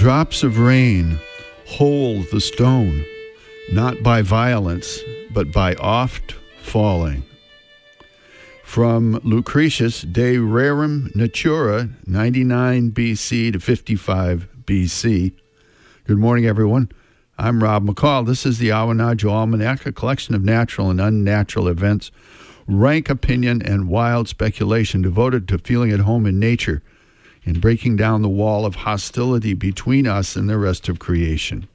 drops of rain hold the stone, not by violence, but by oft falling. From Lucretius De Rerum Natura, 99 BC to 55 BC. Good morning, everyone. I'm Rob McCall. This is the Awanadjo Almanac, a collection of natural and unnatural events, rank opinion, and wild speculation devoted to feeling at home in nature and breaking down the wall of hostility between us and the rest of creation.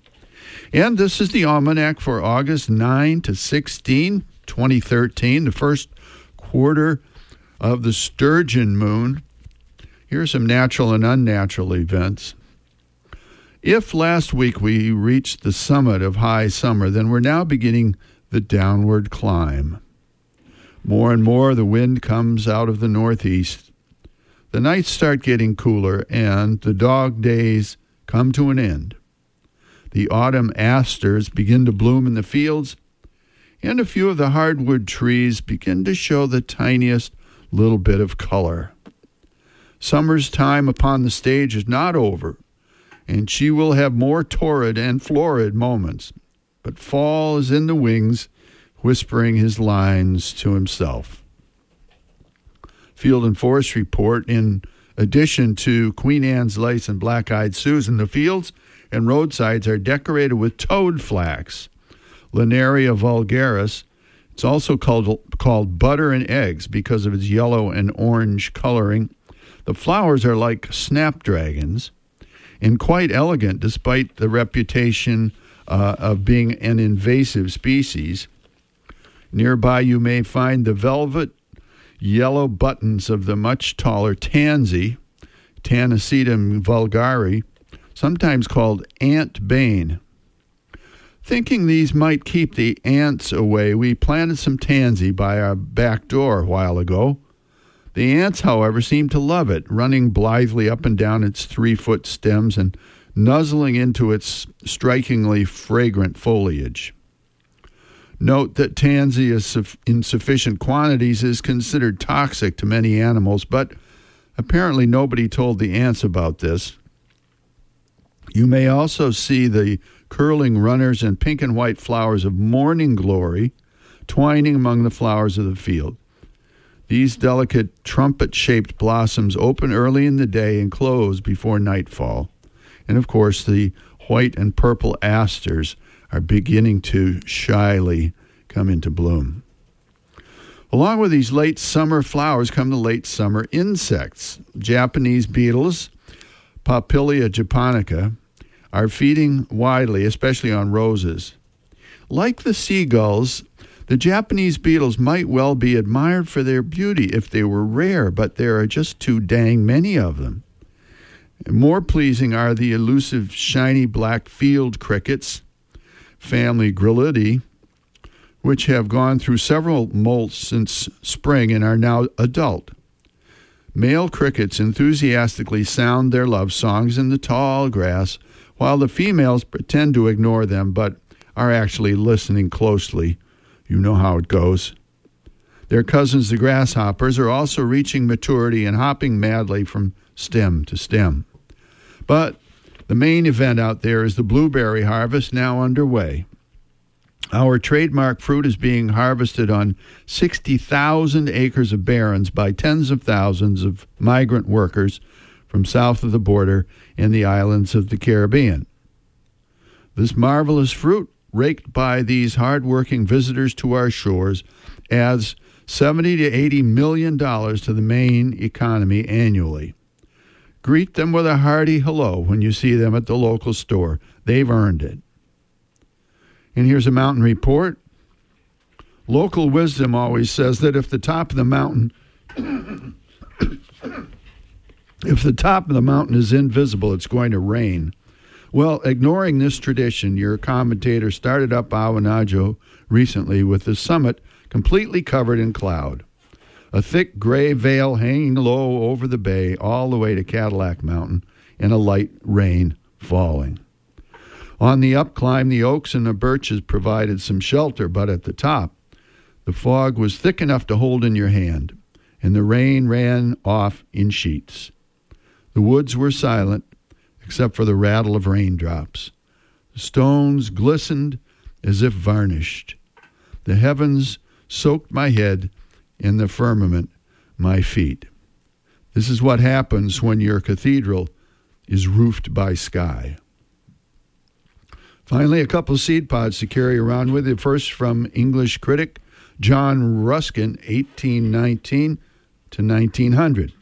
And this is the Almanac for August 9 to 16, 2013, the first quarter of the sturgeon moon. Here are some natural and unnatural events. If last week we reached the summit of high summer, then we're now beginning the downward climb. More and more, the wind comes out of the northeast. The nights start getting cooler, and the dog days come to an end. The autumn asters begin to bloom in the fields, and a few of the hardwood trees begin to show the tiniest little bit of color. Summer's time upon the stage is not over, and she will have more torrid and florid moments. But fall is in the wings, whispering his lines to himself. Field and Forest Report, in addition to Queen Anne's lace and black eyed Susan, the fields and roadsides are decorated with toad flax Linaria vulgaris. It's also called, called butter and eggs because of its yellow and orange coloring. The flowers are like snapdragons and quite elegant despite the reputation uh, of being an invasive species. Nearby, you may find the velvet yellow buttons of the much taller tansy, Tanacetum vulgare, sometimes called ant bane. Thinking these might keep the ants away, we planted some tansy by our back door a while ago. The ants, however, seem to love it, running blithely up and down its three foot stems and nuzzling into its strikingly fragrant foliage. Note that tansy in sufficient quantities is considered toxic to many animals, but apparently nobody told the ants about this. You may also see the curling runners and pink and white flowers of morning glory twining among the flowers of the field. These delicate trumpet shaped blossoms open early in the day and close before nightfall. And of course, the white and purple asters are beginning to shyly come into bloom. Along with these late summer flowers come the late summer insects. Japanese beetles, Popillia japonica, are feeding widely, especially on roses. Like the seagulls, the Japanese beetles might well be admired for their beauty if they were rare, but there are just too dang many of them. More pleasing are the elusive shiny black field crickets, family Gryllidae, which have gone through several molts since spring and are now adult. Male crickets enthusiastically sound their love songs in the tall grass while the females pretend to ignore them but are actually listening closely. You know how it goes. Their cousins, the grasshoppers, are also reaching maturity and hopping madly from stem to stem. But the main event out there is the blueberry harvest now underway. Our trademark fruit is being harvested on 60,000 acres of barrens by tens of thousands of migrant workers from south of the border in the islands of the Caribbean. This marvelous fruit, raked by these hard-working visitors to our shores, adds 70 to 80 million dollars to the Maine economy annually. Greet them with a hearty hello when you see them at the local store. They've earned it. And here's a mountain report. Local wisdom always says that if the top of the mountain if the top of the mountain is invisible, it's going to rain. Well, ignoring this tradition, your commentator started up Awanadjo recently with the summit completely covered in cloud. A thick gray veil hanging low over the bay all the way to Cadillac Mountain, and a light rain falling. On the upclimb, the oaks and the birches provided some shelter, but at the top, the fog was thick enough to hold in your hand, and the rain ran off in sheets. The woods were silent, except for the rattle of raindrops. The stones glistened as if varnished. The heavens soaked my head, and the firmament my feet. This is what happens when your cathedral is roofed by sky. Finally, a couple seed pods to carry around with you. First, from English critic John Ruskin, 1819 to 1900.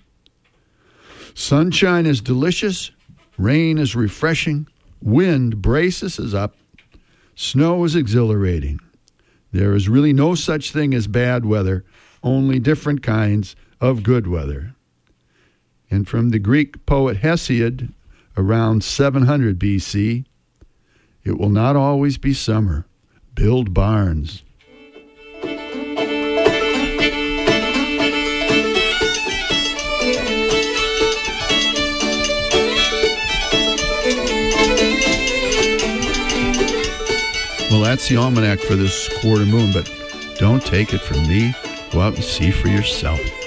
Sunshine is delicious, rain is refreshing, wind braces us up, snow is exhilarating. There is really no such thing as bad weather, only different kinds of good weather. And from the Greek poet Hesiod, around 700 BC, it will not always be summer. Build barns. Well, that's the almanac for this quarter moon, but don't take it from me. Go out and see for yourself.